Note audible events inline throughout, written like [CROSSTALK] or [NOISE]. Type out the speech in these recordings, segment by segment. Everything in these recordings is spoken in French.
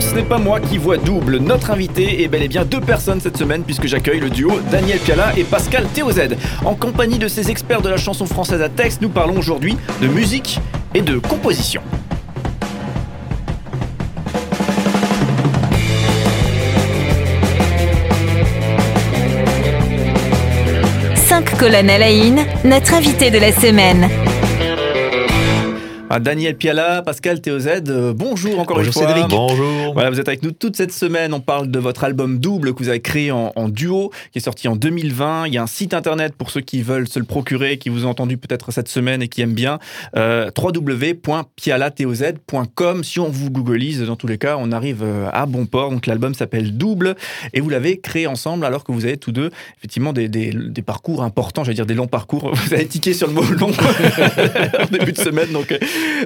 Ce n'est pas moi qui vois double. Notre invité est bel et bien deux personnes cette semaine puisque j'accueille le duo Daniel Piala et Pascal Théoz. En compagnie de ces experts de la chanson française à texte, nous parlons aujourd'hui de musique et de composition. Cinq colonnes à la une, notre invité de la semaine. Ah, Daniel Piala, Pascal TOZ, euh, bonjour encore Bonjour une fois. Cédric. Bonjour. Voilà, vous êtes avec nous toute cette semaine. On parle de votre album double que vous avez créé en, en duo, qui est sorti en 2020. Il y a un site internet pour ceux qui veulent se le procurer, qui vous ont entendu peut-être cette semaine et qui aiment bien. Euh, www.pialatoz.com. Si on vous googleise, dans tous les cas, on arrive euh, à bon port. Donc l'album s'appelle Double et vous l'avez créé ensemble alors que vous avez tous deux effectivement des, des- des parcours importants, j'allais dire des longs parcours. [LAUGHS] Vous avez tiqué sur le mot long [LAUGHS] en début de semaine. Donc euh,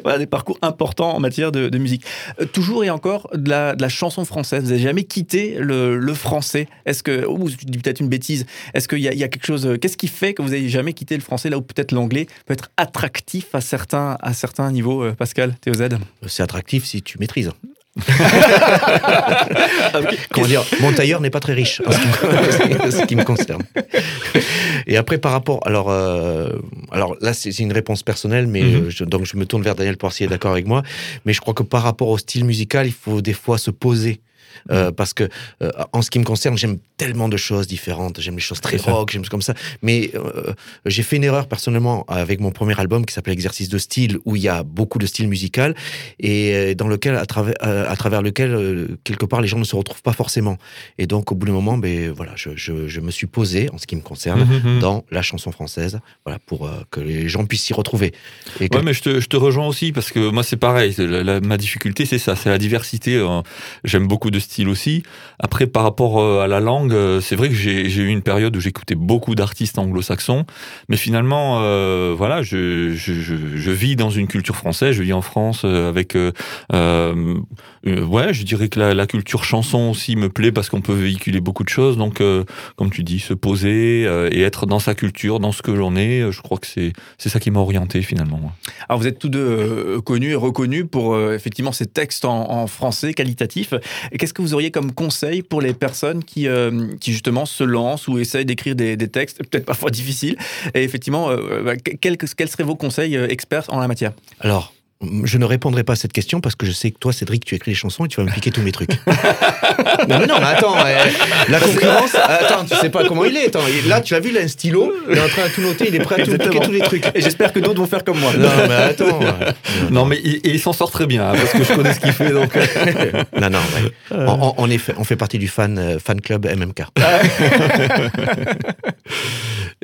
voilà, des parcours importants en matière de, musique. Euh, toujours et encore de la, chanson française. Vous n'avez jamais quitté le, français? Est-ce que, ou je dis peut-être une bêtise, est-ce qu'il y, y a quelque chose, euh, qu'est-ce qui fait que vous n'avez jamais quitté le français là où peut-être l'anglais peut être attractif à certains, à certains niveaux, euh, Pascal, TOZ C'est attractif si tu maîtrises. [LAUGHS] Comment dire Mon tailleur n'est pas très riche, en ce qui me, ce qui me concerne. Et après, par rapport, alors, euh, alors là, c'est une réponse personnelle, mais Mhm. je- donc je me tourne vers Daniel pour s'il est d'accord avec moi. Mais je crois que par rapport au style musical, il faut des fois se poser. Euh, parce que euh, en ce qui me concerne, j'aime tellement de choses différentes. J'aime les choses très rock, j'aime comme ça. Mais euh, j'ai fait une erreur personnellement avec mon premier album qui s'appelle Exercice de style, où il y a beaucoup de style musical et dans lequel, à travers, à travers lequel quelque part les gens ne se retrouvent pas forcément. Et donc au bout d'un moment, ben voilà, je, je, je me suis posé en ce qui me concerne Mhm. dans la chanson française, voilà, pour que les gens puissent s'y retrouver. Et que- Ouais, mais je te, je te rejoins aussi parce que moi c'est pareil. c'est la- la- ma difficulté c'est ça, c'est la diversité. euh, J'aime beaucoup de styles aussi. Après, par rapport euh, à la langue, euh, c'est vrai que j'ai eu une période où j'écoutais beaucoup d'artistes anglo-saxons, mais finalement, euh, voilà, je, vis dans une culture française. Je vis en France avec, ouais, je dirais que la, culture chanson aussi me plaît parce qu'on peut véhiculer beaucoup de choses. Donc, comme tu dis, se poser et être dans sa culture, dans ce que l'on est, je crois que c'est ça qui m'a orienté finalement. Alors vous êtes tous deux connus et reconnus pour effectivement ces textes en, en français qualitatifs. Et Qu'est-ce que vous auriez comme conseil pour les personnes qui, euh, qui justement se lancent ou essayent d'écrire des, textes, [LAUGHS] peut-être parfois difficiles. Et effectivement, euh, bah, quels, quels seraient vos conseils euh, experts en la matière? Alors, je ne répondrai pas à cette question parce que je sais que toi, Cédric, tu écris les chansons et tu vas me piquer tous mes trucs. [LAUGHS] non, mais non, mais attends, euh, la concurrence, [LAUGHS] attends, tu sais pas comment il est. Attends, là, tu as vu, il a un stylo, il est en train de tout noter, il est prêt à tout piquer tous les trucs. Et j'espère que d'autres vont faire comme moi. Non, mais attends. [LAUGHS] Non, mais il, et il s'en sort très bien, hein, parce que je connais ce qu'il fait. Donc, Non, non, ouais. On, on- on est fait, on fait partie du fan, euh, fan club MMK.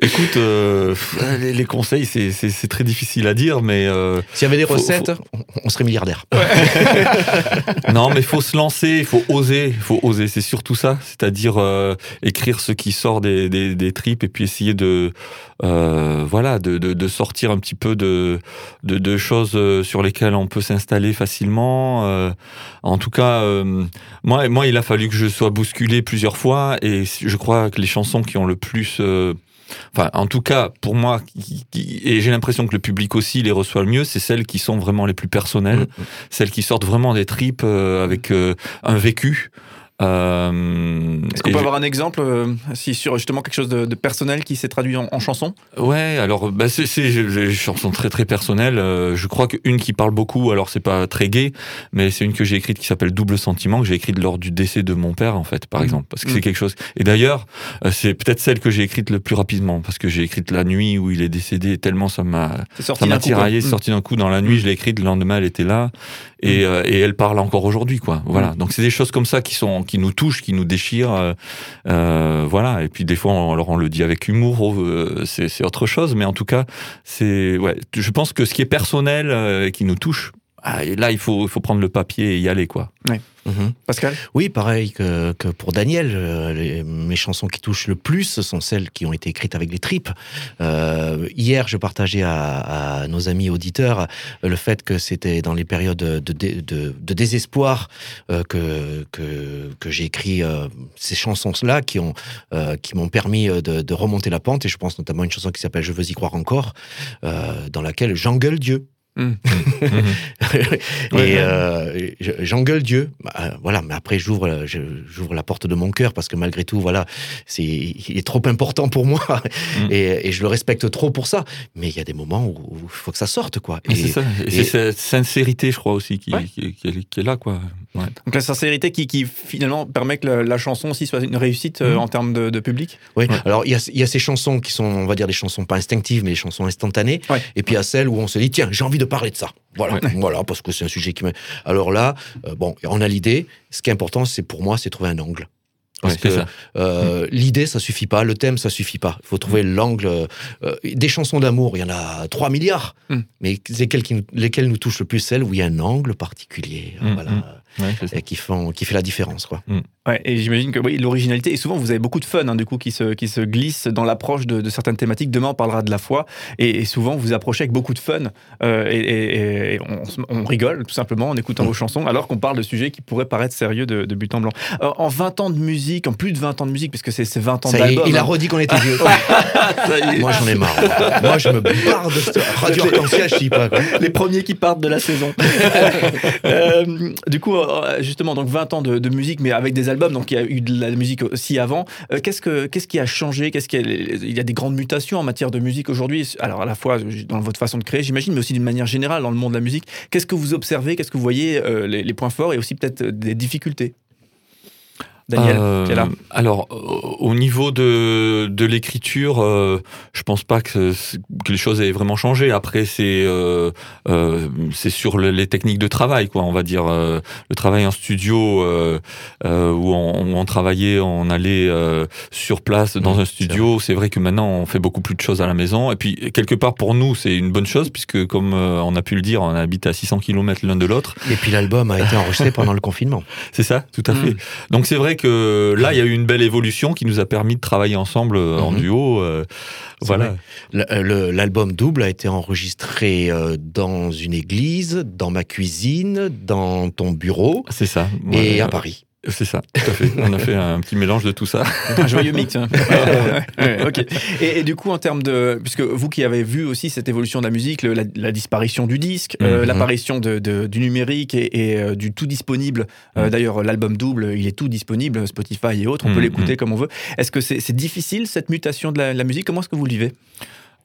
Écoute, euh, [LAUGHS] les, les conseils, c'est- c'est c'est très difficile à dire, mais euh, S'il y avait des Faut- recettes, On, on serait milliardaire. [LAUGHS] [LAUGHS] non, mais faut se lancer, il faut oser, il faut oser. C'est surtout ça, c'est-à-dire euh, écrire ce qui sort des, des, des tripes et puis essayer de, euh, voilà, de, de, de sortir un petit peu de, de, de choses euh, sur lesquelles on peut s'installer facilement. Euh, en tout cas, euh, moi, moi, il a fallu que je sois bousculé plusieurs fois et je crois que les chansons qui ont le plus euh, Enfin, en tout cas, pour moi, qui- qui- et j'ai l'impression que le public aussi les reçoit le mieux, c'est celles qui sont vraiment les plus personnelles, celles qui sortent vraiment des tripes euh, avec euh, un vécu. Euh, Est-ce qu'on peut avoir un exemple euh, si sur justement quelque chose de, de personnel qui s'est traduit en, en chanson Ouais, alors bah c'est des chansons très très personnelles. Euh, je crois qu'une qui parle beaucoup, alors c'est pas très gay, mais c'est une que j'ai écrite qui s'appelle Double sentiment que j'ai écrite lors du décès de mon père en fait, par Mhm. exemple, parce que Mhm. c'est quelque chose. Et d'ailleurs, c'est peut-être celle que j'ai écrite le plus rapidement parce que j'ai écrite la nuit où il est décédé. Tellement ça m'a ça m'a tiraillé, Mm. sorti d'un coup dans la nuit. Je l'ai écrite le lendemain, elle était là et, euh, et elle parle encore aujourd'hui quoi. Voilà. Donc c'est des choses comme ça qui sont qui nous touchent, qui nous déchirent. euh, euh, voilà. Et puis des fois, alors on le dit avec humour, euh, c'est autre chose, mais en tout cas, c'est. Je pense que ce qui est personnel et qui nous touche. ah, là, il faut, faut prendre le papier et y aller, quoi. Mhm. Pascal Oui, pareil que, que pour Daniel. euh, les- mes chansons qui touchent le plus, sont celles qui ont été écrites avec les tripes. Euh, hier, je partageais à, à nos amis auditeurs le fait que c'était dans les périodes de, de, de- de désespoir euh, que, que, que j'ai écrit euh, ces chansons-là qui ont euh, qui m'ont permis de, de remonter la pente. Et je pense notamment à une chanson qui s'appelle Je veux y croire encore, euh, dans laquelle j'engueule Dieu. Mm. et Ouais, euh, je- j'engueule Dieu. Bah, euh, voilà, mais après j'ouvre, la- je- j'ouvre la porte de mon cœur parce que malgré tout, voilà, c'est, il est trop important pour moi et, et je le respecte trop pour ça. Mais il y a des moments où il faut que ça sorte, quoi. Et- c'est ça. Et, et- c'est cette sincérité, je crois aussi, qui, Ouais. qui, qui est, qui est là, quoi. Ouais. Donc la sincérité qui, qui finalement permet que la, la chanson aussi soit une réussite euh, en termes de, de public? Oui. Ouais. Alors il y a, il y a ces chansons qui sont, on va dire, des chansons pas instinctives, mais des chansons instantanées. Ouais. Et puis il y a celles où on se dit, tiens, j'ai envie de parler de ça. Voilà, Ouais. voilà, parce que c'est un sujet qui me. Alors là, euh, bon, on a l'idée. Ce qui est important, c'est pour moi, c'est trouver un angle. Parce Ouais, que euh, l'idée, ça suffit pas, le thème, ça suffit pas. Il faut trouver l'angle. euh, des chansons d'amour, il y en a 3 milliards. Mm. Mais lesquelles, qui lesquelles nous touchent le plus, celles où il y a un angle particulier, Mm, voilà, mm. Ouais, et qui, font, qui fait la différence, quoi. Ouais, et j'imagine que oui, l'originalité, et souvent vous avez beaucoup de fun hein, du coup qui se, qui se glisse dans l'approche de, de certaines thématiques. Demain on parlera de la foi, et, et souvent vous approchez avec beaucoup de fun, euh, et, et- et on, rigole tout simplement en écoutant Mm. vos chansons, alors qu'on parle de sujets qui pourraient paraître sérieux de, de but en blanc. En 20 ans de musique, en plus de 20 ans de musique, parce que c'est c'est 20 ans d'album. il a hein. redit qu'on était vieux. [LAUGHS] Moi, j'en ai marre. Moi, je me barre de cette radio [LAUGHS] arc-en-ciel, je dis pas. quoi. les premiers qui partent de la saison. [LAUGHS] Euh, du coup, justement, donc 20 ans de, musique, mais avec des albums, donc il y a eu de la musique aussi avant. Euh, qu'est-ce, que, qu'est-ce qui a changé? Qu'est-ce a, il y a des grandes mutations en matière de musique aujourd'hui Alors, à la fois dans votre façon de créer, j'imagine, mais aussi d'une manière générale dans le monde de la musique. Qu'est-ce que vous observez? Qu'est-ce que vous voyez euh, les points forts et aussi peut-être des difficultés? Daniel, Euh, qui est là. alors, au niveau de, de l'écriture, euh, je pense pas que, que les choses aient vraiment changé. Après, c'est euh, euh, c'est sur le- les techniques de travail, quoi. On va dire euh, le travail en studio euh, euh, où, on, où on travaillait, on allait euh, sur place dans Mmh, un studio. C'est vrai que maintenant, on fait beaucoup plus de choses à la maison. Et puis, quelque part, pour nous, c'est une bonne chose puisque, comme euh, on a pu le dire, on habite à 600 km l'un de l'autre. Et puis l'album a été enregistré pendant le [LAUGHS] confinement. C'est ça, tout à Mm. fait. Donc c'est vrai que là, il y a eu une belle évolution qui nous a permis de travailler ensemble euh, en Mhm. duo. euh, voilà. euh, L'album double a été enregistré dans une église, dans ma cuisine, dans ton bureau C'est ça. et à Paris. C'est ça, tout à fait. On a fait un petit mélange de tout ça. Un joyeux mix. hein. [LAUGHS] Ouais. Et, et du coup, en termes de. Puisque vous qui avez vu aussi cette évolution de la musique, le- la, la disparition du disque, euh, Mhm. l'apparition de- de- du numérique et, et, euh, du tout disponible. euh, Mhm. D'ailleurs, l'album double, il est tout disponible, Spotify et autres, on peut Mhm. l'écouter comme on veut. Est-ce que c'est difficile cette mutation de la, la musique? Comment est-ce que vous le vivez?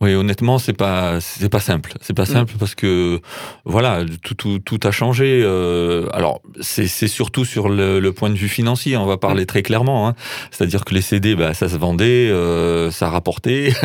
Oui, honnêtement, c'est pas c'est pas simple. C'est pas simple parce que voilà, tout tout, tout a changé. euh, alors c'est c'est surtout sur le, le point de vue financier. On va parler très clairement. Hein. C'est-à-dire que les CD, bah, ça se vendait, euh, ça rapportait. [LAUGHS]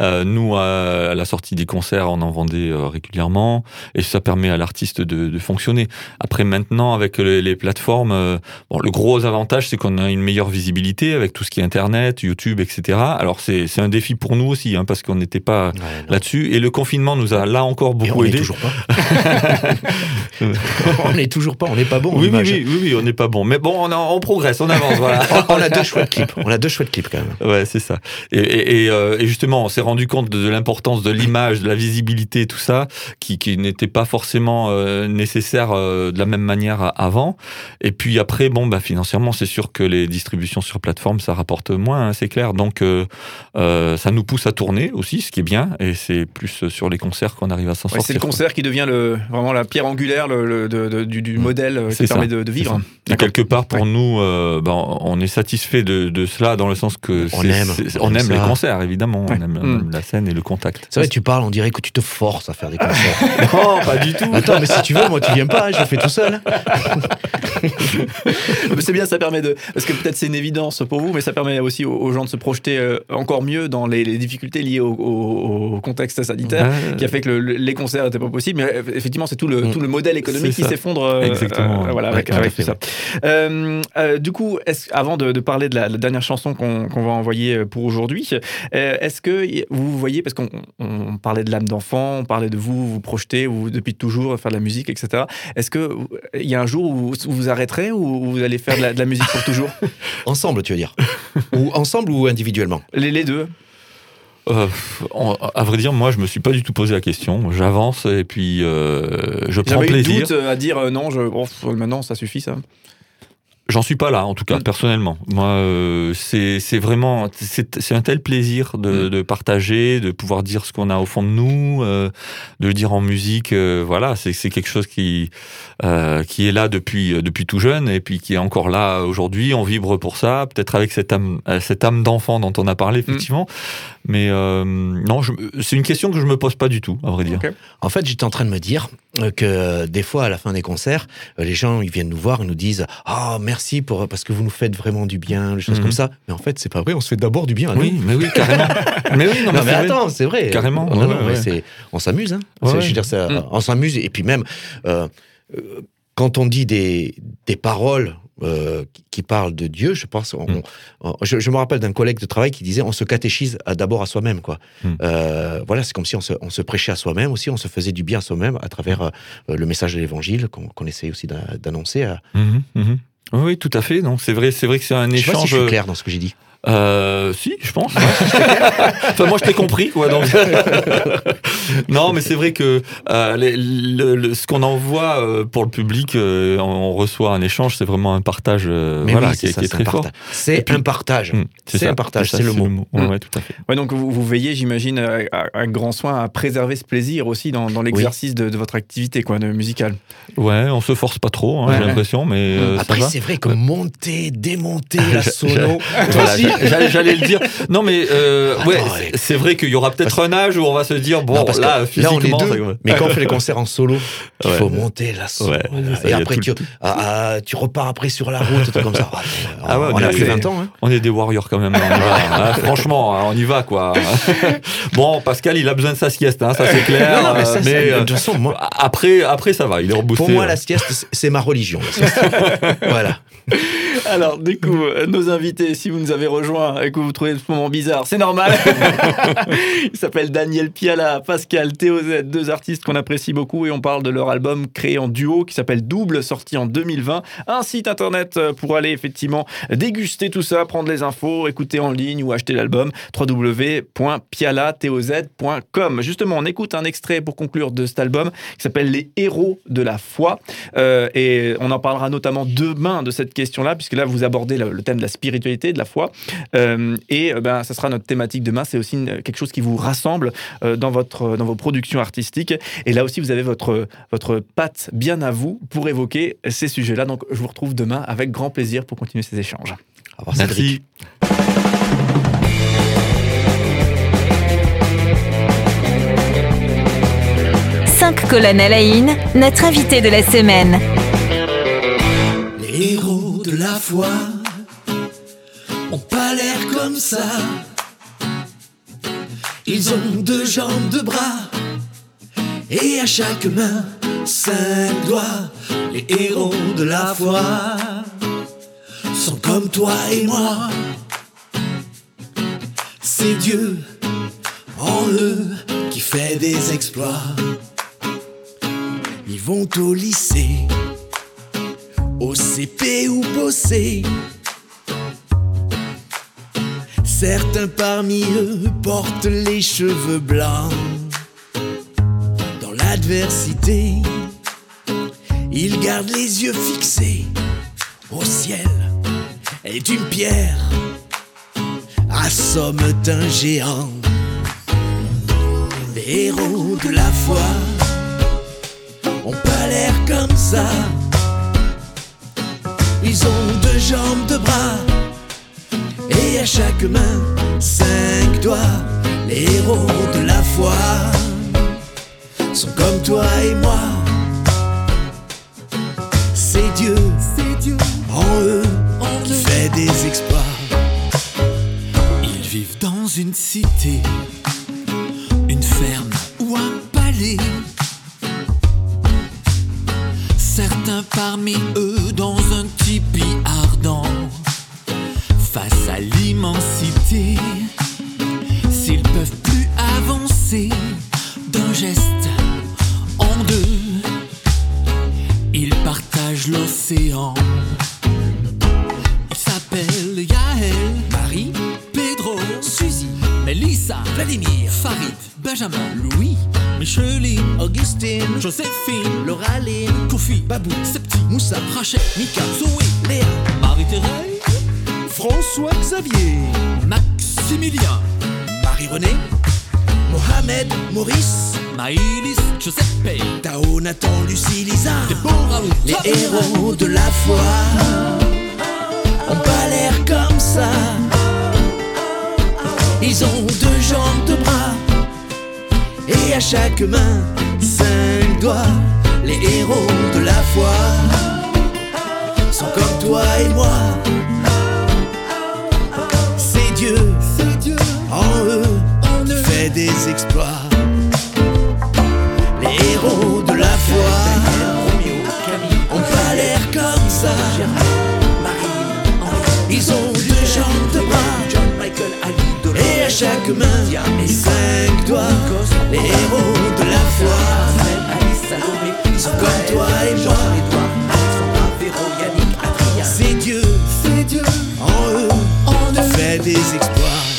Euh, nous, à, la sortie des concerts, on en vendait régulièrement et ça permet à l'artiste de, de fonctionner. Après, maintenant, avec les, les plateformes, euh, bon, le gros avantage, c'est qu'on a une meilleure visibilité avec tout ce qui est Internet, YouTube, etc. Alors c'est c'est un défi pour nous aussi, hein, parce qu'on n'était pas Ouais, là-dessus. Et le confinement nous a là encore beaucoup on n'est aidé. toujours pas. [LAUGHS] on n'est toujours pas. On n'est pas bon. Oui, oui, oui, oui, on n'est pas bon. Mais bon, on, on progresse, on avance, voilà. [LAUGHS] on a deux chouettes clips. On a deux chouettes clips quand même. Ouais, c'est ça. Et, et, et, euh, et justement, on s'est rendu compte de, de l'importance de l'image, de la visibilité, tout ça, qui, qui n'était pas forcément euh, nécessaire euh, de la même manière avant. Et puis après, bon, bah, financièrement, c'est sûr que les distributions sur plateforme, ça rapporte moins, hein, c'est clair. Donc, ça nous pousse à tourner aussi, ce qui est bien. Et c'est plus sur les concerts qu'on arrive à s'en Ouais, sortir. C'est le quoi. concert qui devient le, vraiment la pierre angulaire le, le- de- de- du, du modèle qui ça. permet de, de vivre. Et quelque part, pour nous, euh, ben, on est satisfait de, de cela dans le sens que On aime. On les concerts, évidemment. Ouais. On, aime, Mm. aime la scène et le contact. C'est vrai, tu parles, on dirait que tu te forces à faire des concerts. [LAUGHS] Non, pas du tout. Attends, mais si tu veux, moi, tu viens pas, je le fais tout seul. [LAUGHS] [LAUGHS] C'est bien, ça permet de. Parce que peut-être c'est une évidence pour vous, mais ça permet aussi aux, gens de se projeter euh, encore mieux dans les, les difficultés liées au, au- au contexte sanitaire. Ouais. Qui a fait que le- le- les concerts n'étaient pas possibles, mais euh, effectivement, c'est tout le, Mm. tout le modèle économique qui s'effondre euh, Exactement. euh, voilà, avec, tout ça. Euh, euh, du coup, avant de, de parler de la, la dernière chanson qu'on va envoyer pour aujourd'hui, est-ce que vous voyez, parce qu'on on parlait de l'âme d'enfant, on parlait de vous, vous projetez, vous depuis toujours faire de la musique, etc. Est-ce que vous- il y a un jour où vous vous arrêterez ou vous allez faire de la, de la musique pour toujours [LAUGHS] Ensemble, tu veux dire Ou ensemble ou individuellement les, les deux Euh, à vrai dire, moi, je me suis pas du tout posé la question. J'avance et puis euh, je prends plaisir. doute à dire euh, non, je, bon, maintenant ça suffit ça. J'en suis pas là, en tout cas, Mm. personnellement. Moi, euh, c'est c'est vraiment, c'est un tel plaisir de, Mm. de partager, de pouvoir dire ce qu'on a au fond de nous, euh, de le dire en musique. euh, voilà, c'est c'est quelque chose qui euh, qui est là depuis euh, depuis tout jeune et puis qui est encore là aujourd'hui. On vibre pour ça, peut-être avec cette âme euh, cette âme d'enfant dont on a parlé effectivement. Mais euh, non, c'est une question que je me pose pas du tout, à vrai dire. En fait, j'étais en train de me dire euh, que euh, des fois, à la fin des concerts, les gens ils viennent nous voir, ils nous disent Ah, merci pour, parce que vous nous faites vraiment du bien, des choses Mhm. comme ça. Mais en fait, c'est pas vrai, on se fait d'abord du bien à nous. Oui, mais oui, carrément. [LAUGHS] mais oui, non, Non, mais attends, c'est vrai. Carrément, Non, ouais, non, ouais, on s'amuse. Hein. Ouais, C'est- ouais. Je veux dire, ça- Mm. on s'amuse. Et puis même, euh, quand on dit des, des paroles euh, qui- parlent de Dieu, je pense. on- Mm. on- je, je me rappelle d'un collègue de travail qui disait on se catéchise d'abord à soi-même. quoi. Mm. Euh, voilà, c'est comme si on se, on se prêchait à soi-même aussi, on se faisait du bien à soi-même à travers euh, le message de l'évangile qu'on essaye aussi d'a- d'annoncer. à- Mhm, mhm. Oui, oui, tout à fait. Donc c'est vrai, c'est vrai que c'est un Je sais pas si échange. je suis clair dans ce que j'ai dit. Euh, si, je pense. [LAUGHS] enfin, moi, je t'ai compris, quoi. Donc... [LAUGHS] non, mais c'est vrai que euh, les- le- le- ce qu'on envoie euh, pour le public, euh, on reçoit un échange, c'est vraiment un partage, euh, Mais voilà, oui, qui, est- ça, qui est c'est un très fort. C'est puis- un partage. Mm, C'est un partage, c'est le mot. Ouais, Mm. ouais, tout à fait. Ouais, donc vous, vous veillez, j'imagine, à- grand soin à préserver ce plaisir aussi dans, dans l'exercice de, de votre activité quoi, de musicale. Ouais, on se force pas trop, hein, Ouais. j'ai l'impression, mais euh, Après, c'est vrai que monter, démonter la [LAUGHS] sono. [LAUGHS] J'allais le dire. Non, mais euh, ouais, c'est- vrai qu'il y aura peut-être un âge où on va se dire bon, Non, parce que là, là, on physiquement, est deux. ça- Mais quand on [LAUGHS] fait les concerts en solo, il faut monter la ça, et après, tu, ah, ah, tu repars après sur la route, tout comme ça. Ah, on on a plus 20 ans. Hein. On est des warriors quand même. on va. Ah, franchement, hein, on y va quoi. [LAUGHS] bon, Pascal, il a besoin de sa sieste, hein, ça c'est clair. Non, non, mais ça, euh, c'est- mais, de euh, toute façon, moi, après, après ça va, il est reboosté. pour moi, la sieste, c'est- c'est ma religion. la sieste. voilà. [LAUGHS] Alors, du coup, euh, nos invités, si vous nous avez rejoints et que vous trouvez ce moment bizarre, c'est normal. [LAUGHS] Ils s'appellent Daniel Piala, Pascal TOZ, deux artistes qu'on apprécie beaucoup et on parle de leur album créé en duo qui s'appelle Double, sorti en 2020. Un site internet euh, pour aller effectivement déguster tout ça, prendre les infos, écouter en ligne ou acheter l'album www.pialatoz.com. Justement, on écoute un extrait pour conclure de cet album qui s'appelle Les héros de la foi. Euh, et on en parlera notamment demain de cette question-là, puisque là, vous abordez le, le thème de la spiritualité, de la foi. Euh, et euh, ben, ça sera notre thématique demain. C'est aussi une- quelque chose qui vous rassemble euh, dans, votre, dans vos productions artistiques. Et là aussi, vous avez votre, votre patte bien à vous pour évoquer ces sujets-là. Donc, je vous retrouve demain avec grand plaisir pour continuer ces échanges. Au revoir, Cédric. Merci. Cinq colonnes à la notre invité de la semaine. La foi ont pas l'air comme ça. Ils ont deux jambes, deux bras et à chaque main cinq doigts. Les héros de la foi sont comme toi et moi. C'est Dieu en eux qui fait des exploits. Ils vont au lycée au ou bosser. Certains parmi eux portent les cheveux blancs. Dans l'adversité, ils gardent les yeux fixés au ciel et d'une pierre assomme un géant. Les héros de la foi ont pas l'air comme ça. Ils ont deux jambes, deux bras et à chaque main cinq doigts. Les héros de la foi sont comme toi et moi. C'est Dieu, c'est Dieu en eux qui fait des exploits. Ils vivent dans une cité, une ferme ou un palais. Certains parmi eux dans geste en deux, ils partagent l'océan. Ils s'appellent Yael, Marie, Pedro, Suzy, Melissa, Vladimir, Farid, Benjamin, Louis, Micheline, Augustine, Joséphine, Lauraline, Kofi, Babou, Septi, Moussa, Rachel, Mika, Zoé, Léa, Thérèse, François Xavier, Maximilien, Marie-Renée, Mohamed, Maurice, Maïlis, Giuseppe, Tao, Nathan, Lucie, Lisa, Déborah, les héros de la foi ont pas l'air comme ça. Ils ont deux jambes, deux bras, et à chaque main, cinq doigts. Les héros de la foi sont comme toi et moi. des exploits. Les héros de la foi ont pas l'air comme ça. Ils ont deux jambes de bras et à chaque main il y a mes cinq doigts. Les héros de la foi sont comme toi et moi. C'est Dieu, c'est Dieu en eux, en fait des exploits.